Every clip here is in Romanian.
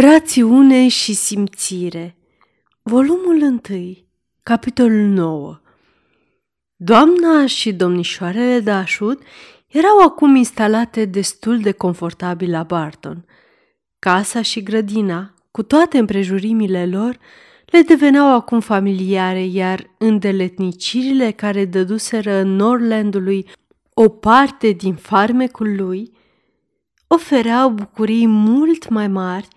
Rațiune și simțire Volumul 1 Capitolul 9 Doamna și domnișoarele de așut erau acum instalate destul de confortabil la Barton. Casa și grădina, cu toate împrejurimile lor, le deveneau acum familiare, iar îndeletnicirile care dăduseră Norlandului o parte din farmecul lui, ofereau bucurii mult mai mari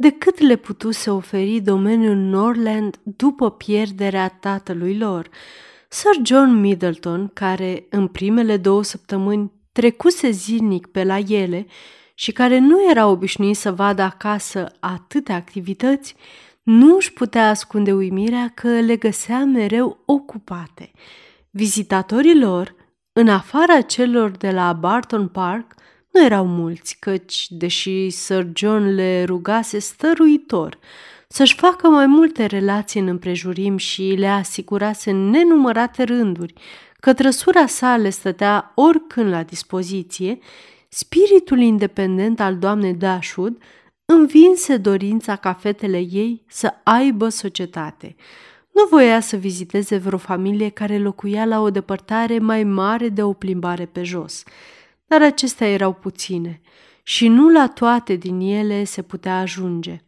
decât le putuse oferi domeniul Norland după pierderea tatălui lor. Sir John Middleton, care în primele două săptămâni trecuse zilnic pe la ele și care nu era obișnuit să vadă acasă atâtea activități, nu își putea ascunde uimirea că le găsea mereu ocupate. Vizitatorii lor, în afara celor de la Barton Park, nu erau mulți, căci, deși Sir John le rugase stăruitor să-și facă mai multe relații în împrejurim și le asigurase în nenumărate rânduri că trăsura sa le stătea oricând la dispoziție, spiritul independent al doamnei Dashwood învinse dorința ca fetele ei să aibă societate. Nu voia să viziteze vreo familie care locuia la o depărtare mai mare de o plimbare pe jos – dar acestea erau puține și nu la toate din ele se putea ajunge.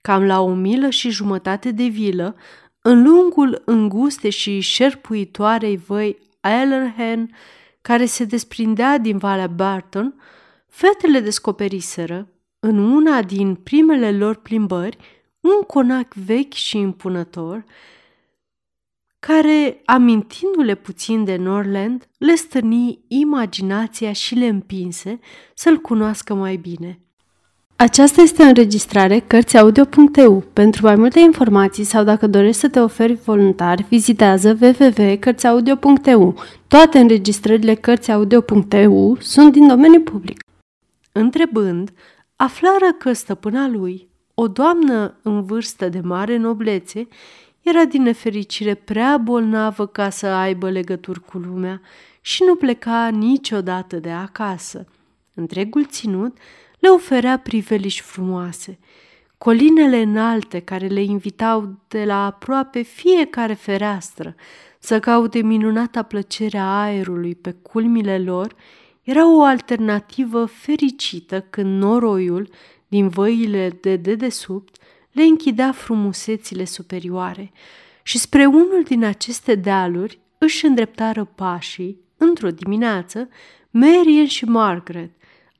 Cam la o milă și jumătate de vilă, în lungul înguste și șerpuitoarei văi Allerhen, care se desprindea din Valea Barton, fetele descoperiseră, în una din primele lor plimbări, un conac vechi și impunător, care, amintindu-le puțin de Norland, le stârni imaginația și le împinse să-l cunoască mai bine. Aceasta este o înregistrare Cărțiaudio.eu. Pentru mai multe informații sau dacă dorești să te oferi voluntar, vizitează www.cărțiaudio.eu. Toate înregistrările Cărțiaudio.eu sunt din domeniu public. Întrebând, aflară că stăpâna lui, o doamnă în vârstă de mare noblețe, era din nefericire prea bolnavă ca să aibă legături cu lumea și nu pleca niciodată de acasă. Întregul ținut le oferea priveliști frumoase. Colinele înalte care le invitau de la aproape fiecare fereastră să caute minunata plăcere a aerului pe culmile lor, era o alternativă fericită când noroiul din văile de dedesubt le închidea frumusețile superioare și spre unul din aceste dealuri își îndreptară pașii, într-o dimineață, Marian și Margaret,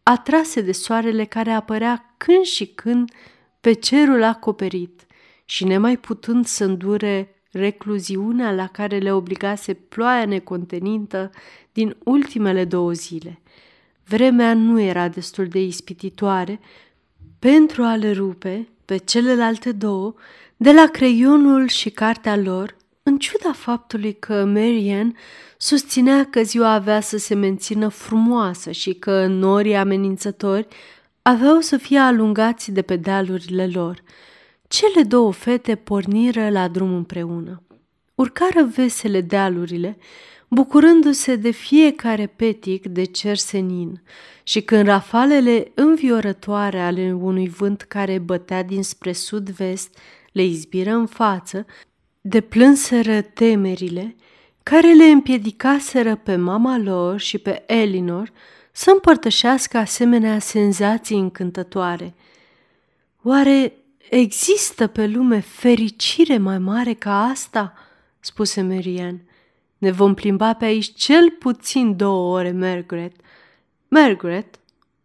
atrase de soarele care apărea când și când pe cerul acoperit și nemai putând să îndure recluziunea la care le obligase ploaia necontenintă din ultimele două zile. Vremea nu era destul de ispititoare pentru a le rupe pe celelalte două de la creionul și cartea lor, în ciuda faptului că Marian susținea că ziua avea să se mențină frumoasă și că norii amenințători aveau să fie alungați de pe dealurile lor. Cele două fete porniră la drum împreună. Urcară vesele dealurile, bucurându-se de fiecare petic de cer senin și când rafalele înviorătoare ale unui vânt care bătea dinspre sud-vest le izbiră în față, deplânseră temerile care le împiedicaseră pe mama lor și pe Elinor să împărtășească asemenea senzații încântătoare. Oare există pe lume fericire mai mare ca asta?" spuse Marian. Ne vom plimba pe aici cel puțin două ore, Margaret. Margaret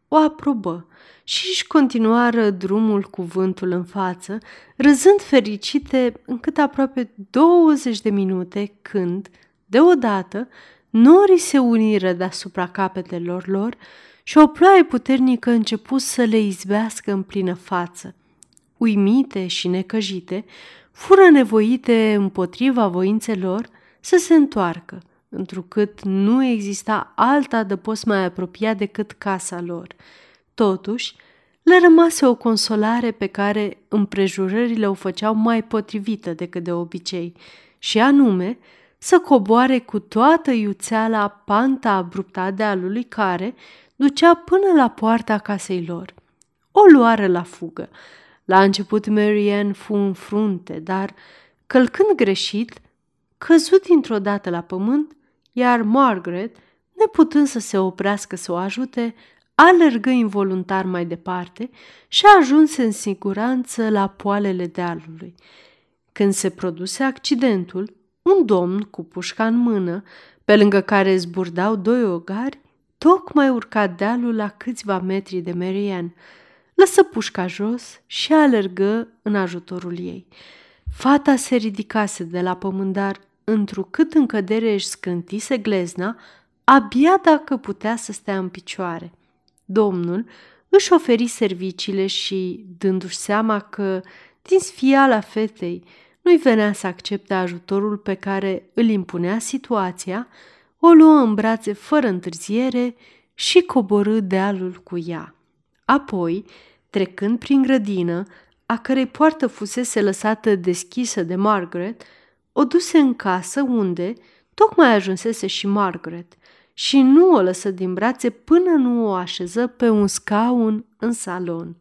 o aprobă și își continuară drumul cu vântul în față, râzând fericite încât aproape 20 de minute când, deodată, norii se uniră deasupra capetelor lor și o ploaie puternică început să le izbească în plină față. Uimite și necăjite, fură nevoite împotriva voințelor să se întoarcă, întrucât nu exista alt adăpost mai apropiat decât casa lor. Totuși, le rămase o consolare pe care împrejurările o făceau mai potrivită decât de obicei, și anume să coboare cu toată iuțeala panta abruptă a dealului care ducea până la poarta casei lor. O luară la fugă, La început Marianne fu în frunte, dar, călcând greșit, căzut dintr-o dată la pământ, iar Margaret, neputând să se oprească să o ajute, alergă involuntar mai departe și a ajuns în siguranță la poalele dealului. Când se produse accidentul, un domn cu pușca în mână, pe lângă care zburdau doi ogari, tocmai urca dealul la câțiva metri de Marianne. Lăsă pușca jos și alergă în ajutorul ei. Fata se ridicase de la pământ, dar, întrucât în cădere își scântise glezna, abia dacă putea să stea în picioare. Domnul își oferi serviciile și, dându-și seama că, din sfiala fetei, nu-i venea să accepte ajutorul pe care îl impunea situația, o luă în brațe fără întârziere și coborâ dealul cu ea. Apoi, trecând prin grădină, a cărei poartă fusese lăsată deschisă de Margaret, o duse în casă unde tocmai ajunsese și Margaret și nu o lăsă din brațe până nu o așeză pe un scaun în salon.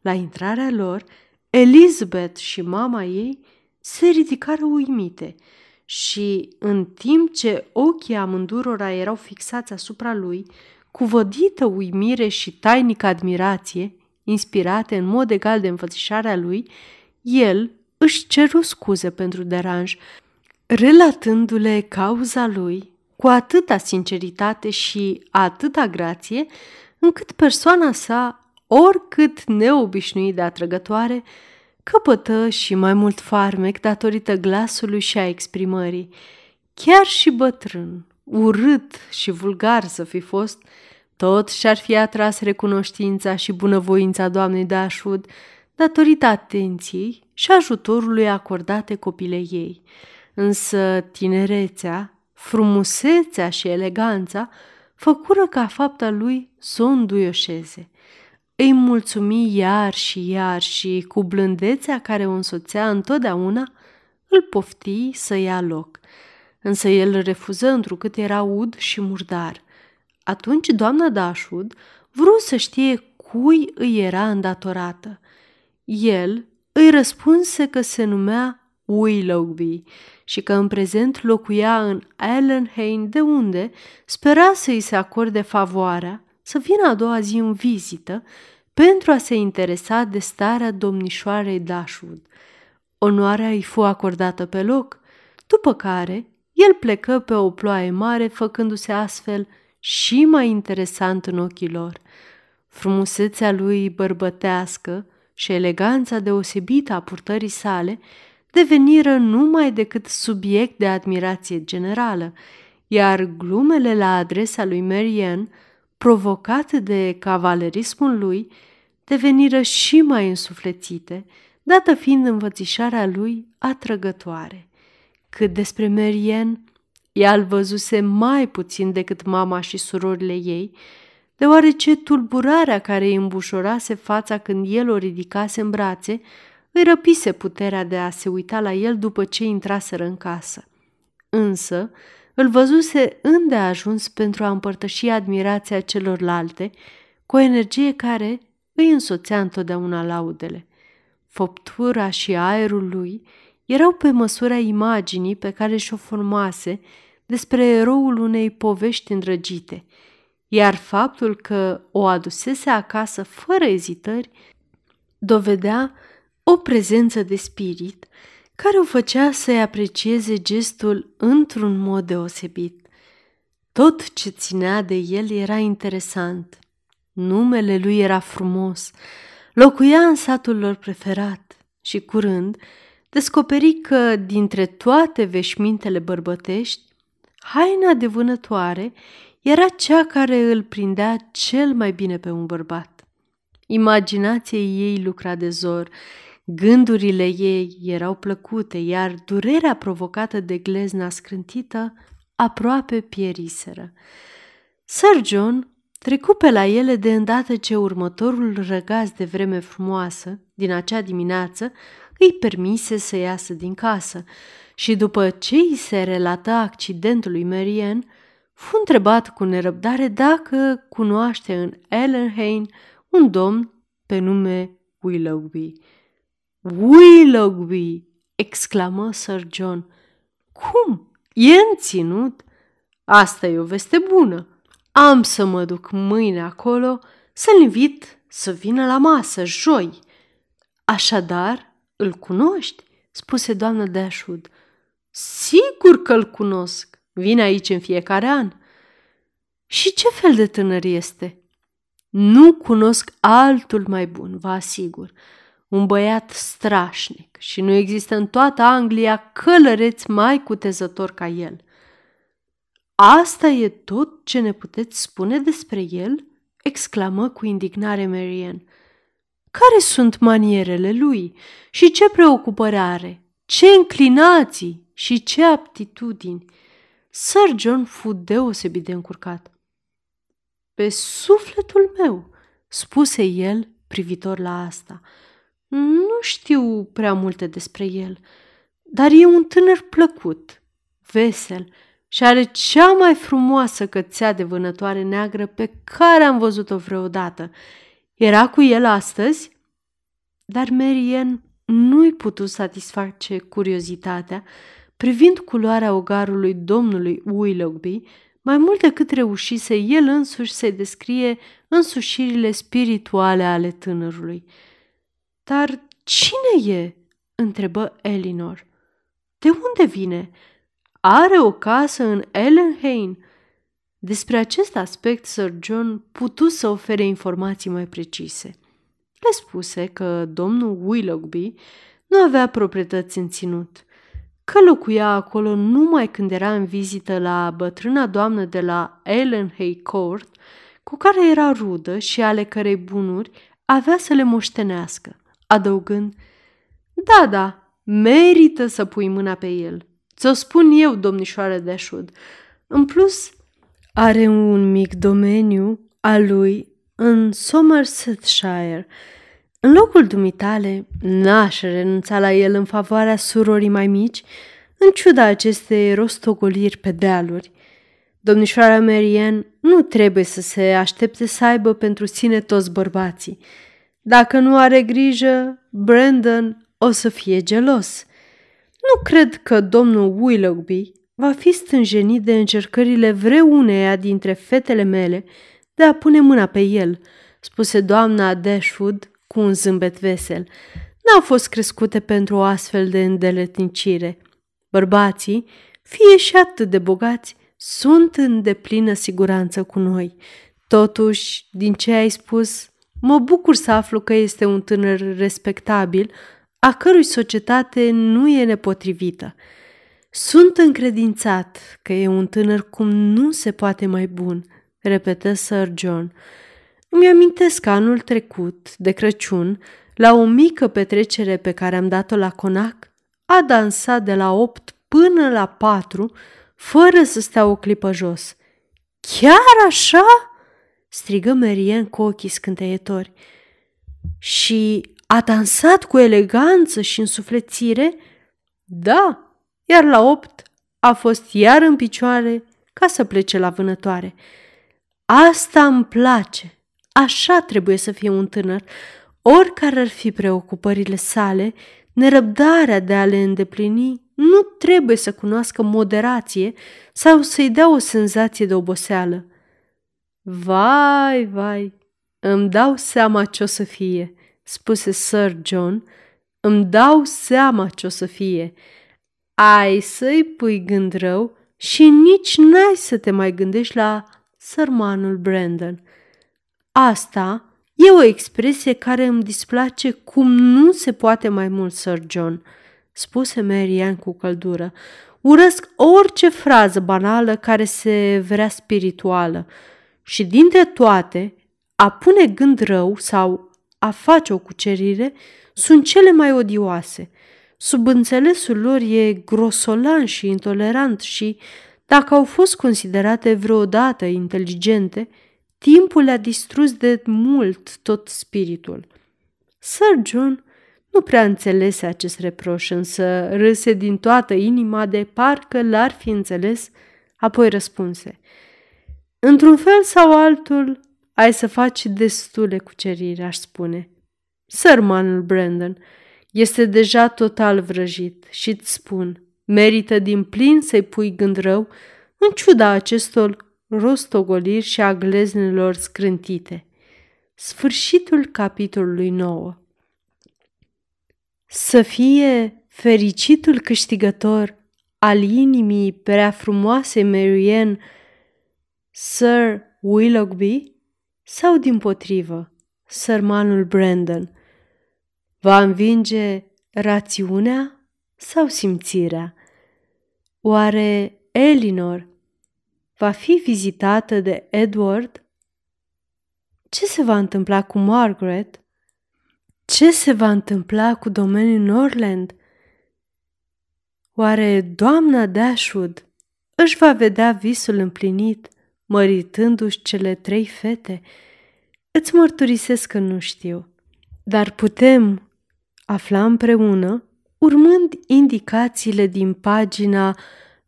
La intrarea lor, Elizabeth și mama ei se ridicară uimite și, în timp ce ochii amândurora erau fixați asupra lui, cu vădită uimire și tainică admirație, inspirate în mod egal de înfățișarea lui, el își ceru scuze pentru deranj, relatându-le cauza lui cu atâta sinceritate și atâta grație, încât persoana sa, oricât neobișnuit de atrăgătoare, căpătă și mai mult farmec datorită glasului și a exprimării. Chiar și bătrân, urât și vulgar să fi fost, tot și-ar fi atras recunoștința și bunăvoința doamnei Dashwood datorită atenției și ajutorului acordate copilei ei. Însă tinerețea, frumusețea și eleganța făcură ca fapta lui să o înduioșeze. Îi mulțumi iar și iar și, cu blândețea care o însoțea întotdeauna, îl pofti să ia loc. Însă el refuză întrucât era ud și murdar. Atunci doamna Dashwood vrut să știe cui îi era îndatorată. El îi răspunse că se numea Willoughby și că în prezent locuia în Allenhain, de unde spera să îi se acorde favoarea să vină a doua zi în vizită pentru a se interesa de starea domnișoarei Dashwood. Onoarea îi fu acordată pe loc, după care el plecă pe o ploaie mare, făcându-se astfel și mai interesant în ochii lor. Frumusețea lui bărbătească și eleganța deosebită a purtării sale deveniră numai decât subiect de admirație generală, iar glumele la adresa lui Marianne, provocate de cavalerismul lui, deveniră și mai însuflețite, dată fiind învățișarea lui atrăgătoare. Cât despre Marianne, ea îl văzuse mai puțin decât mama și surorile ei, deoarece tulburarea care îi îmbușorase fața când el o ridicase în brațe îi răpise puterea de a se uita la el după ce intraseră în casă. Însă, îl văzuse îndeajuns pentru a împărtăși admirația celorlalte cu o energie care îi însoțea întotdeauna laudele. Foptura și aerul lui erau pe măsura imaginii pe care și-o formase despre eroul unei povești îndrăgite, iar faptul că o adusese acasă fără ezitări dovedea o prezență de spirit care o făcea să-i aprecieze gestul într-un mod deosebit. Tot ce ținea de el era interesant. Numele lui era frumos, locuia în satul lor preferat și curând descoperi că, dintre toate veșmintele bărbătești, haina de vânătoare era cea care îl prindea cel mai bine pe un bărbat. Imaginația ei lucra de zor, Gândurile ei erau plăcute, iar durerea provocată de glezna scrântită aproape pieriseră. Sir John trecu pe la ele de îndată ce următorul răgaz de vreme frumoasă din acea dimineață îi permise să iasă din casă și după ce îi se relată accidentul lui Marianne, fu întrebat cu nerăbdare dacă cunoaște în Ellenhain un domn pe nume Willoughby. Willoughby! exclamă Sir John. Cum? E înținut? Asta e o veste bună. Am să mă duc mâine acolo să-l invit să vină la masă, joi. Așadar, îl cunoști? spuse doamna Dashwood. Sigur că îl cunosc. Vine aici în fiecare an. Și ce fel de tânăr este? Nu cunosc altul mai bun, vă asigur. Un băiat strașnic și nu există în toată Anglia călăreț mai cutezător ca el. Asta e tot ce ne puteți spune despre el? exclamă cu indignare Marian. Care sunt manierele lui și ce preocupări are? Ce înclinații și ce aptitudini? Sir John fu deosebit de încurcat. Pe sufletul meu, spuse el privitor la asta. Nu știu prea multe despre el, dar e un tânăr plăcut, vesel și are cea mai frumoasă cățea de vânătoare neagră pe care am văzut-o vreodată. Era cu el astăzi? Dar Marian nu-i putu satisface curiozitatea privind culoarea ogarului domnului Willoughby, mai mult decât reușise el însuși să descrie însușirile spirituale ale tânărului. Dar cine e?" întrebă Elinor. De unde vine? Are o casă în Ellenhain?" Despre acest aspect Sir John putu să ofere informații mai precise. Le spuse că domnul Willoughby nu avea proprietăți în ținut, că locuia acolo numai când era în vizită la bătrâna doamnă de la Ellenhay Court, cu care era rudă și ale cărei bunuri avea să le moștenească, adăugând, Da, da, merită să pui mâna pe el. Ți-o spun eu, domnișoară Dashwood. În plus, are un mic domeniu al lui în Somersetshire. În locul dumitale, n-aș renunța la el în favoarea surorii mai mici, în ciuda acestei rostogoliri pe dealuri. Domnișoara Marian nu trebuie să se aștepte să aibă pentru sine toți bărbații. Dacă nu are grijă, Brandon o să fie gelos. Nu cred că domnul Willoughby va fi stânjenit de încercările vreuneia dintre fetele mele de a pune mâna pe el, spuse doamna Dashwood cu un zâmbet vesel. N-au fost crescute pentru o astfel de îndeletnicire. Bărbații, fie și atât de bogați, sunt în deplină siguranță cu noi. Totuși, din ce ai spus, mă bucur să aflu că este un tânăr respectabil, a cărui societate nu e nepotrivită. Sunt încredințat că e un tânăr cum nu se poate mai bun, repetă Sir John. Îmi amintesc că anul trecut, de Crăciun, la o mică petrecere pe care am dat-o la Conac, a dansat de la opt până la patru, fără să stea o clipă jos. Chiar așa? strigă Merien cu ochii scânteietori. Și a dansat cu eleganță și însuflețire? Da, iar la opt a fost iar în picioare ca să plece la vânătoare. Asta îmi place. Așa trebuie să fie un tânăr, oricare ar fi preocupările sale, nerăbdarea de a le îndeplini nu trebuie să cunoască moderație sau să-i dea o senzație de oboseală. Vai, vai, îmi dau seama ce o să fie, spuse Sir John, îmi dau seama ce o să fie. Ai să-i pui gând rău și nici n-ai să te mai gândești la sărmanul Brandon. Asta e o expresie care îmi displace cum nu se poate mai mult, Sir John, spuse Marian cu căldură. Urăsc orice frază banală care se vrea spirituală și dintre toate, a pune gând rău sau a face o cucerire sunt cele mai odioase. Sub înțelesul lor e grosolan și intolerant și, dacă au fost considerate vreodată inteligente, timpul le-a distrus de mult tot spiritul. Sir John nu prea înțelese acest reproș, însă râse din toată inima de parcă l-ar fi înțeles, apoi răspunse. Într-un fel sau altul, ai să faci destule cuceriri, aș spune. Sărmanul Brandon este deja total vrăjit și îți spun, merită din plin să-i pui gând rău în ciuda acestor rostogoliri și a gleznelor scrântite. Sfârșitul capitolului 9 Să fie fericitul câștigător al inimii prea frumoase Marianne, Sir Willoughby, sau din potrivă, sărmanul Brandon, va învinge rațiunea sau simțirea? Oare Elinor va fi vizitată de Edward? Ce se va întâmpla cu Margaret? Ce se va întâmpla cu domeniul Norland? Oare doamna Dashwood își va vedea visul împlinit, măritându-și cele trei fete? Îți mărturisesc că nu știu, dar putem afla împreună, urmând indicațiile din pagina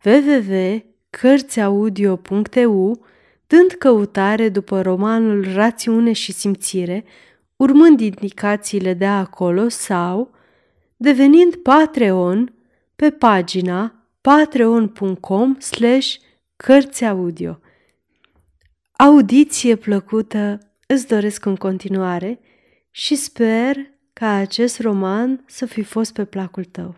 www.cărțiaudio.eu, dând căutare după romanul Rațiune și simțire, urmând indicațiile de acolo sau devenind Patreon pe pagina patreon.com slash cărțiaudio. Audiție plăcută îți doresc în continuare și sper ca acest roman să fi fost pe placul tău.